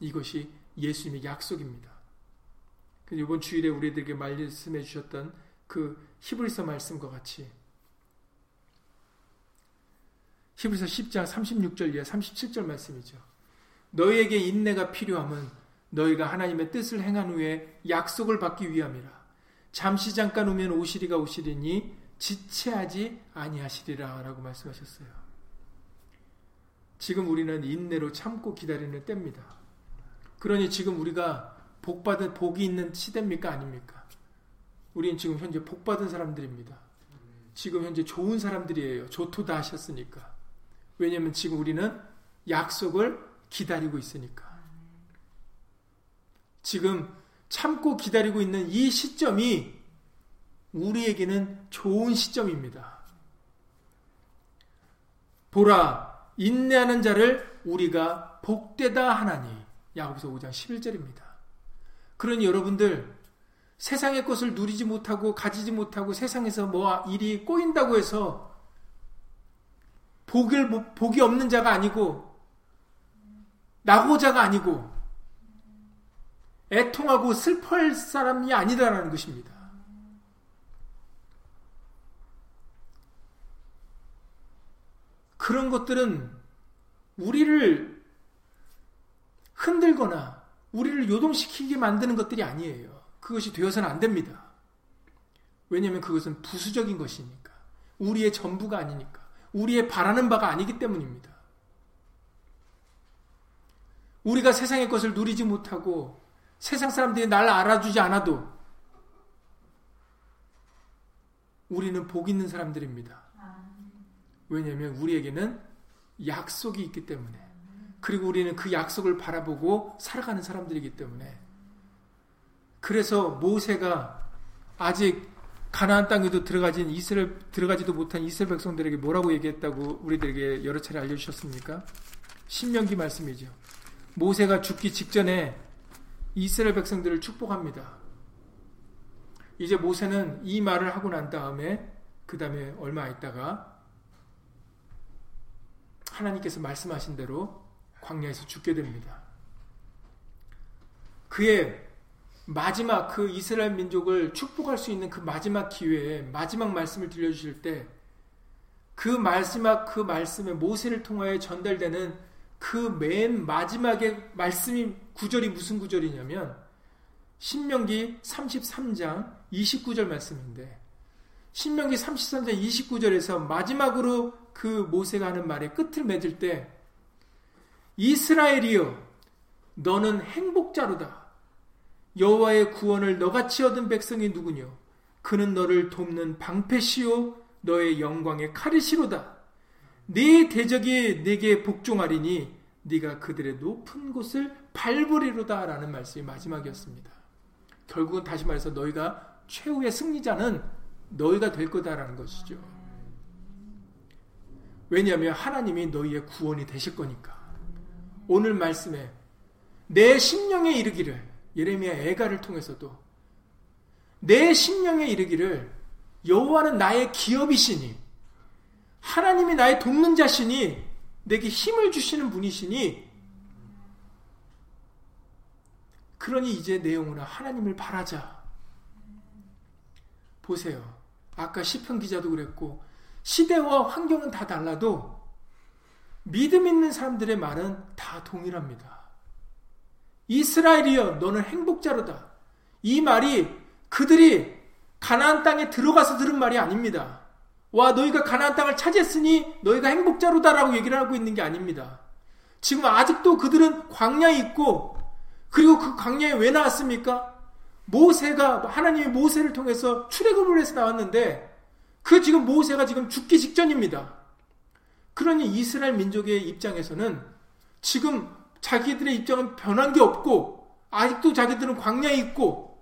이것이 예수님의 약속입니다. 이번 주일에 우리들에게 말씀해 주셨던 그 히브리서 말씀과 같이 히브리서 10장 36절 이하 37절 말씀이죠. 너희에게 인내가 필요함은 너희가 하나님의 뜻을 행한 후에 약속을 받기 위함이라. 잠시 잠깐 오면 오시리가 오시리니 지체하지 아니하시리라 라고 말씀하셨어요. 지금 우리는 인내로 참고 기다리는 때입니다. 그러니 지금 우리가 복받은 복이 있는 시대입니까 아닙니까? 우리는 지금 현재 복받은 사람들입니다. 지금 현재 좋은 사람들이에요. 좋도다 하셨으니까. 왜냐하면 지금 우리는 약속을 기다리고 있으니까. 지금 참고 기다리고 있는 이 시점이 우리에게는 좋은 시점입니다. 보라, 인내하는 자를 우리가 복되다 하나니. 야고보서 5장 11절입니다. 그러니 여러분들 세상의 것을 누리지 못하고 가지지 못하고 세상에서 뭐 일이 꼬인다고 해서 복을 복이 없는 자가 아니고 나고자가 아니고 애통하고 슬퍼할 사람이 아니다라는 것입니다. 그런 것들은 우리를 흔들거나 우리를 요동시키게 만드는 것들이 아니에요. 그것이 되어서는 안 됩니다. 왜냐하면 그것은 부수적인 것이니까. 우리의 전부가 아니니까. 우리의 바라는 바가 아니기 때문입니다. 우리가 세상의 것을 누리지 못하고 세상 사람들이 날 알아주지 않아도 우리는 복 있는 사람들입니다. 왜냐하면 우리에게는 약속이 있기 때문에 그리고 우리는 그 약속을 바라보고 살아가는 사람들이기 때문에 그래서 모세가 아직 가나안 땅에도 들어가진 이스라엘 들어가지도 못한 이스라엘 백성들에게 뭐라고 얘기했다고 우리들에게 여러 차례 알려주셨습니까? 신명기 말씀이죠. 모세가 죽기 직전에 이스라엘 백성들을 축복합니다. 이제 모세는 이 말을 하고 난 다음에 그 다음에 얼마 있다가 하나님께서 말씀하신 대로 광야에서 죽게 됩니다. 그의 마지막 그 이스라엘 민족을 축복할 수 있는 그 마지막 기회에 마지막 말씀을 들려주실 때 그 마지막 그 말씀에 모세를 통하여 전달되는 그 맨 마지막의 말씀이 구절이 무슨 구절이냐면 신명기 33장 29절 말씀인데 신명기 33장 29절에서 마지막으로 그 모세가 하는 말의 끝을 맺을 때 이스라엘이여 너는 행복자로다. 여호와의 구원을 너같이 얻은 백성이 누구뇨? 그는 너를 돕는 방패시오 너의 영광의 카르시로다 네 대적이 네게 복종하리니 네가 그들의 높은 곳을 밟으리로다라는 말씀이 마지막이었습니다. 결국은 다시 말해서 너희가 최후의 승리자는 너희가 될 거다라는 것이죠. 왜냐하면 하나님이 너희의 구원이 되실 거니까. 오늘 말씀에 내 심령에 이르기를 예레미야 애가를 통해서도 내 심령에 이르기를 여호와는 나의 기업이시니 하나님이 나의 돕는 자시니 내게 힘을 주시는 분이시니 그러니 이제 내용으로 하나님을 바라자. 보세요. 아까 시편 기자도 그랬고 시대와 환경은 다 달라도 믿음 있는 사람들의 말은 다 동일합니다. 이스라엘이여 너는 행복자로다. 이 말이 그들이 가나안 땅에 들어가서 들은 말이 아닙니다. 와 너희가 가나안 땅을 차지했으니 너희가 행복자로다라고 얘기를 하고 있는 게 아닙니다. 지금 아직도 그들은 광야에 있고 그리고 그 광야에 왜 나왔습니까? 모세가 하나님이 모세를 통해서 출애굽을 해서 나왔는데 그 지금 모세가 지금 죽기 직전입니다. 그러니 이스라엘 민족의 입장에서는 지금 자기들의 입장은 변한 게 없고 아직도 자기들은 광야에 있고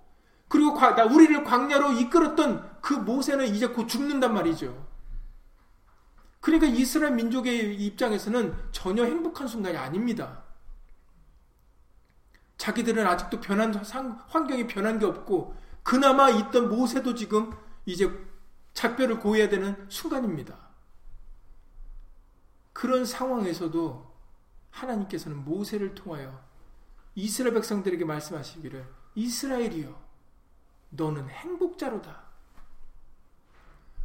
그리고 우리를 광야로 이끌었던 그 모세는 이제 곧 죽는단 말이죠. 그러니까 이스라엘 민족의 입장에서는 전혀 행복한 순간이 아닙니다. 자기들은 아직도 변한 환경이 변한 게 없고 그나마 있던 모세도 지금 이제 작별을 고해야 되는 순간입니다. 그런 상황에서도 하나님께서는 모세를 통하여 이스라엘 백성들에게 말씀하시기를 이스라엘이여 너는 행복자로다.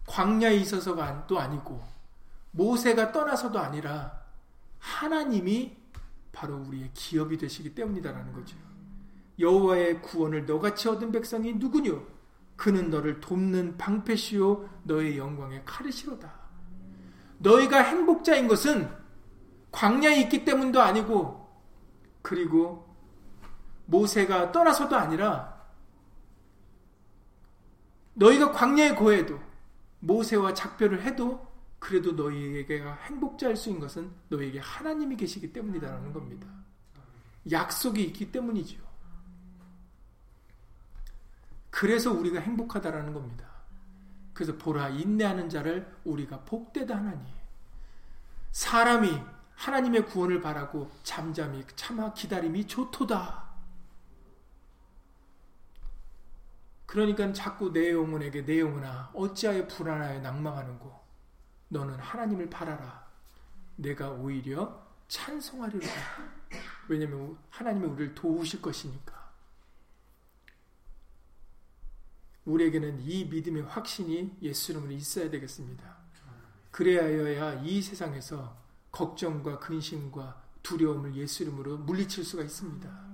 광야에 있어서가 또 아니고 모세가 떠나서도 아니라 하나님이 바로 우리의 기업이 되시기 때문이다라는 거죠. 여호와의 구원을 너같이 얻은 백성이 누구뇨? 그는 너를 돕는 방패시요 너의 영광의 칼이시로다. 너희가 행복자인 것은 광야에 있기 때문도 아니고 그리고 모세가 떠나서도 아니라 너희가 광야에 거해도 모세와 작별을 해도 그래도 너희에게가 행복자일 수 있는 것은 너희에게 하나님이 계시기 때문이다라는 겁니다. 약속이 있기 때문이죠. 그래서 우리가 행복하다라는 겁니다. 그래서 보라 인내하는 자를 우리가 복되다 하나니 사람이 하나님의 구원을 바라고 잠잠히 참아 기다림이 좋도다. 그러니까 자꾸 내 영혼에게 내 영혼아 어찌하여 불안하여 낭망하는고 너는 하나님을 바라라. 내가 오히려 찬송하리로다. 왜냐하면 하나님이 우리를 도우실 것이니까. 우리에게는 이 믿음의 확신이 예수 이름으로 있어야 되겠습니다. 그래야여야 이 세상에서 걱정과 근심과 두려움을 예수 이름으로 물리칠 수가 있습니다.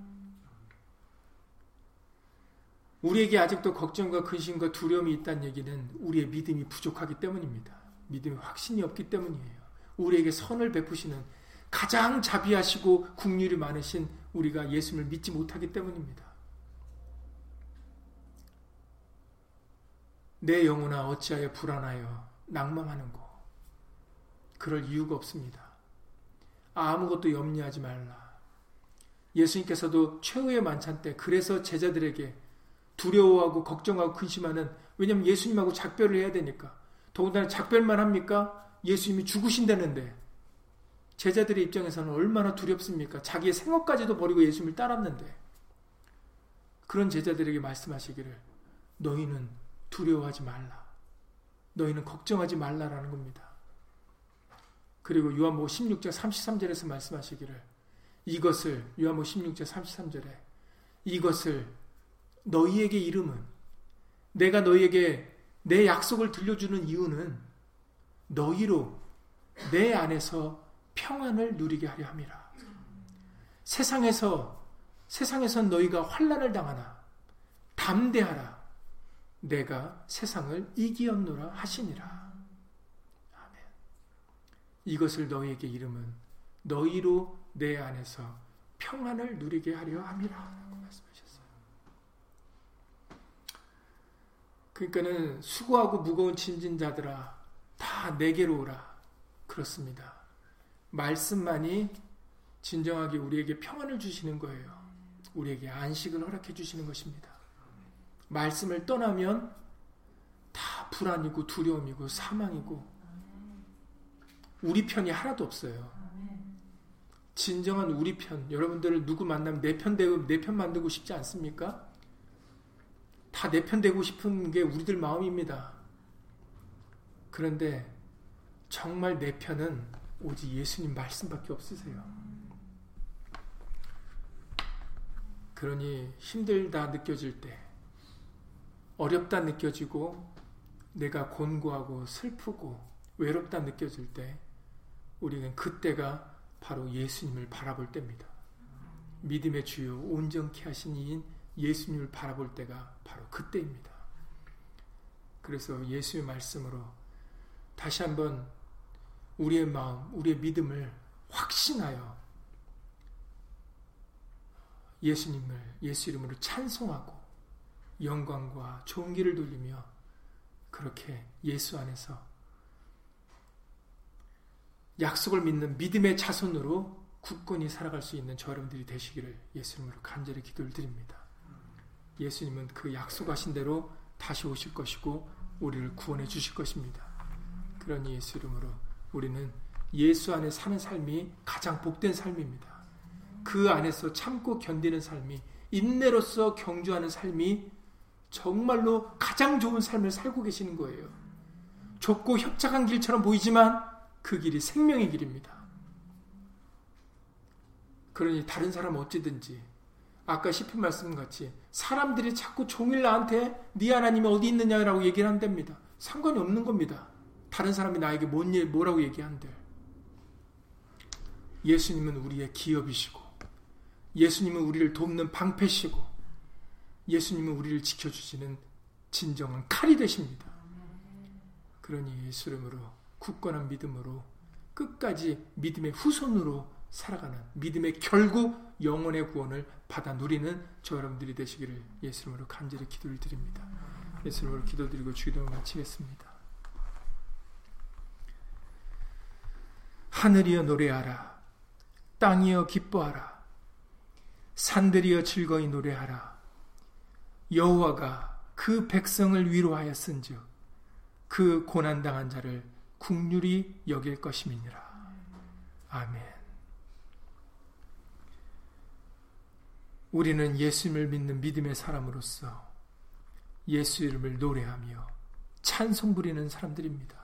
우리에게 아직도 걱정과 근심과 두려움이 있다는 얘기는 우리의 믿음이 부족하기 때문입니다. 믿음의 확신이 없기 때문이에요. 우리에게 선을 베푸시는 가장 자비하시고 국률이 많으신 우리가 예수를 믿지 못하기 때문입니다. 내 영혼아 어찌하여 불안하여 낭망하는고 그럴 이유가 없습니다. 아무것도 염려하지 말라. 예수님께서도 최후의 만찬 때 그래서 제자들에게 두려워하고 걱정하고 근심하는 왜냐하면 예수님하고 작별을 해야 되니까 더군다나 작별만 합니까? 예수님이 죽으신다는데 제자들의 입장에서는 얼마나 두렵습니까? 자기의 생업까지도 버리고 예수님을 따랐는데 그런 제자들에게 말씀하시기를 너희는 두려워하지 말라. 너희는 걱정하지 말라라는 겁니다. 그리고 요한복음 16장 33절에서 말씀하시기를 이것을 요한복음 16장 33절에 이것을 너희에게 이름은 내가 너희에게 내 약속을 들려주는 이유는 너희로 내 안에서 평안을 누리게 하려 함이라. 세상에서 세상에서 너희가 환란을 당하나 담대하라. 내가 세상을 이기었노라 하시니라. 아멘. 이것을 너희에게 이름은 너희로 내 안에서 평안을 누리게 하려 함이라. 라고 말씀하셨어요. 그러니까는 수고하고 무거운 진진자들아 다 내게로 오라. 그렇습니다. 말씀만이 진정하게 우리에게 평안을 주시는 거예요. 우리에게 안식을 허락해 주시는 것입니다. 말씀을 떠나면 다 불안이고 두려움이고 사망이고 우리 편이 하나도 없어요. 진정한 우리 편, 여러분들을 누구 만나면 내편 되고 내편 만들고 싶지 않습니까? 다 내 편 되고 싶은 게 우리들 마음입니다. 그런데 정말 내 편은 오직 예수님 말씀밖에 없으세요. 그러니 힘들다 느껴질 때, 어렵다 느껴지고, 내가 곤고하고 슬프고 외롭다 느껴질 때, 우리는 그때가 바로 예수님을 바라볼 때입니다. 믿음의 주요 온전케 하신 이인 예수님을 바라볼 때가 바로 그때입니다. 그래서 예수의 말씀으로 다시 한번 우리의 마음, 우리의 믿음을 확신하여 예수님을 예수 이름으로 찬송하고 영광과 존귀를 돌리며 그렇게 예수 안에서 약속을 믿는 믿음의 자손으로 굳건히 살아갈 수 있는 저 여러분들이 되시기를 예수님으로 간절히 기도를 드립니다. 예수님은 그 약속하신 대로 다시 오실 것이고 우리를 구원해 주실 것입니다. 그러니 예수 이름으로 우리는 예수 안에 사는 삶이 가장 복된 삶입니다. 그 안에서 참고 견디는 삶이 인내로서 경주하는 삶이 정말로 가장 좋은 삶을 살고 계시는 거예요. 좁고 협착한 길처럼 보이지만 그 길이 생명의 길입니다. 그러니 다른 사람 어찌든지 아까 시편 말씀 같이 사람들이 자꾸 종일 나한테 네 하나님이 어디 있느냐라고 얘기를 한답니다. 상관이 없는 겁니다. 다른 사람이 나에게 뭔 일, 뭐라고 얘기한들. 예수님은 우리의 기업이시고, 예수님은 우리를 돕는 방패시고, 예수님은 우리를 지켜주시는 진정한 칼이 되십니다. 그러니 예수 이름으로 굳건한 믿음으로 끝까지 믿음의 후손으로 살아가는 믿음의 결국 영혼의 구원을 받아 누리는 저 여러분들이 되시기를 예수님으로 간절히 기도를 드립니다. 예수님으로 기도드리고 주기도를 마치겠습니다. 하늘이여 노래하라. 땅이여 기뻐하라. 산들이여 즐거이 노래하라. 여호와가 그 백성을 위로하였은즉 그 고난당한 자를 국률이 여길 것임이니라. 아멘. 우리는 예수님을 믿는 믿음의 사람으로서 예수 이름을 노래하며 찬송 부리는 사람들입니다.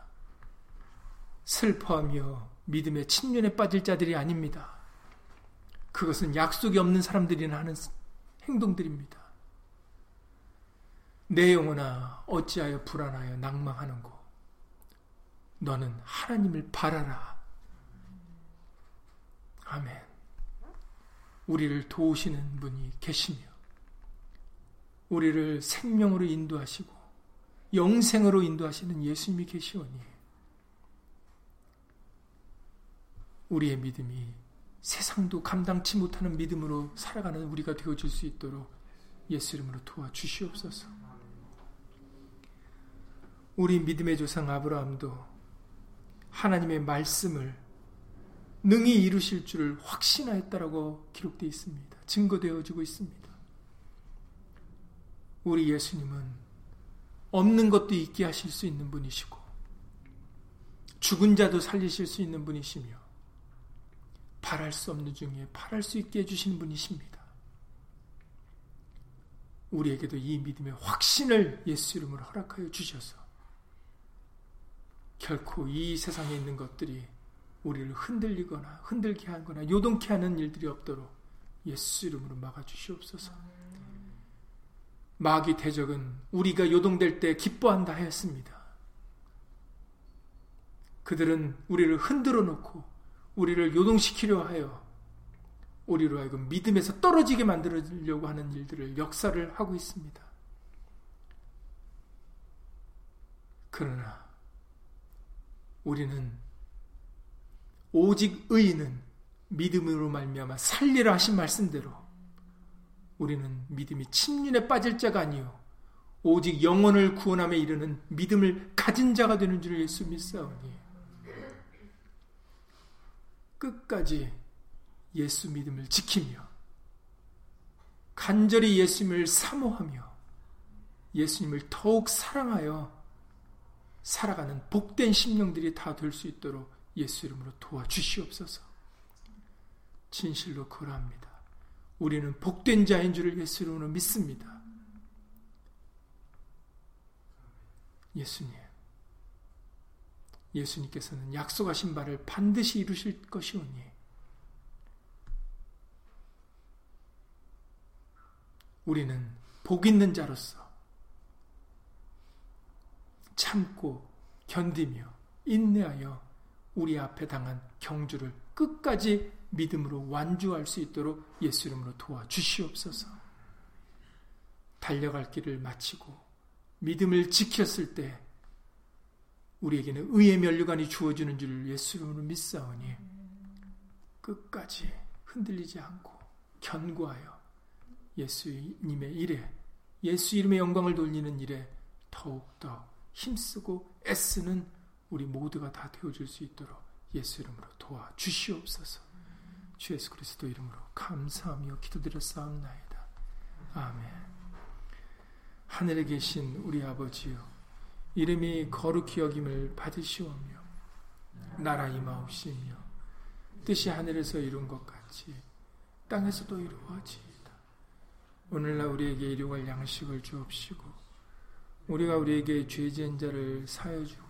슬퍼하며 믿음의 침륜에 빠질 자들이 아닙니다. 그것은 약속이 없는 사람들이나 하는 행동들입니다. 내 영혼아 어찌하여 불안하여 낭망하는고 너는 하나님을 바라라. 아멘. 우리를 도우시는 분이 계시며, 우리를 생명으로 인도하시고, 영생으로 인도하시는 예수님이 계시오니, 우리의 믿음이 세상도 감당치 못하는 믿음으로 살아가는 우리가 되어줄 수 있도록 예수 이름으로 도와주시옵소서. 우리 믿음의 조상 아브라함도 하나님의 말씀을 능히 이루실 줄을 확신하였다라고 기록되어 있습니다. 증거되어지고 있습니다. 우리 예수님은 없는 것도 있게 하실 수 있는 분이시고 죽은 자도 살리실 수 있는 분이시며 바랄 수 없는 중에 바랄 수 있게 해주시는 분이십니다. 우리에게도 이 믿음의 확신을 예수 이름으로 허락하여 주셔서 결코 이 세상에 있는 것들이 우리를 흔들리거나 흔들게 하거나 요동케 하는 일들이 없도록 예수 이름으로 막아주시옵소서. 마귀 대적은 우리가 요동될 때 기뻐한다 하였습니다. 그들은 우리를 흔들어 놓고 우리를 요동시키려 하여 우리로 하여금 믿음에서 떨어지게 만들려고 하는 일들을 역사를 하고 있습니다. 그러나 우리는 오직 의인은 믿음으로 말미암아 살리라 하신 말씀대로 우리는 믿음이 침륜에 빠질 자가 아니요 오직 영혼을 구원함에 이르는 믿음을 가진 자가 되는 줄 예수 믿사오니. 끝까지 예수 믿음을 지키며 간절히 예수님을 사모하며 예수님을 더욱 사랑하여 살아가는 복된 심령들이 다 될 수 있도록 예수 이름으로 도와주시옵소서. 진실로 그러합니다. 우리는 복된 자인 줄을 예수 이름으로 믿습니다. 예수님. 예수님께서는 약속하신 바를 반드시 이루실 것이오니 우리는 복 있는 자로서 참고 견디며 인내하여 우리 앞에 당한 경주를 끝까지 믿음으로 완주할 수 있도록 예수 이름으로 도와주시옵소서. 달려갈 길을 마치고 믿음을 지켰을 때 우리에게는 의의 면류관이 주어지는 줄 예수 이름으로 믿사오니 끝까지 흔들리지 않고 견고하여 예수님의 일에 예수 이름의 영광을 돌리는 일에 더욱더 힘쓰고 애쓰는 우리 모두가 다 되어줄 수 있도록 예수 이름으로 도와 주시옵소서. 주 예수 그리스도 이름으로 감사하며 기도드렸사옵나이다. 아멘. 하늘에 계신 우리 아버지요 이름이 거룩히 여김을 받으시오며 나라 임하옵시며 뜻이 하늘에서 이룬 것 같이 땅에서도 이루어지이다. 오늘날 우리에게 일용할 양식을 주옵시고 우리가 우리에게 죄 지은 자를 사여 주고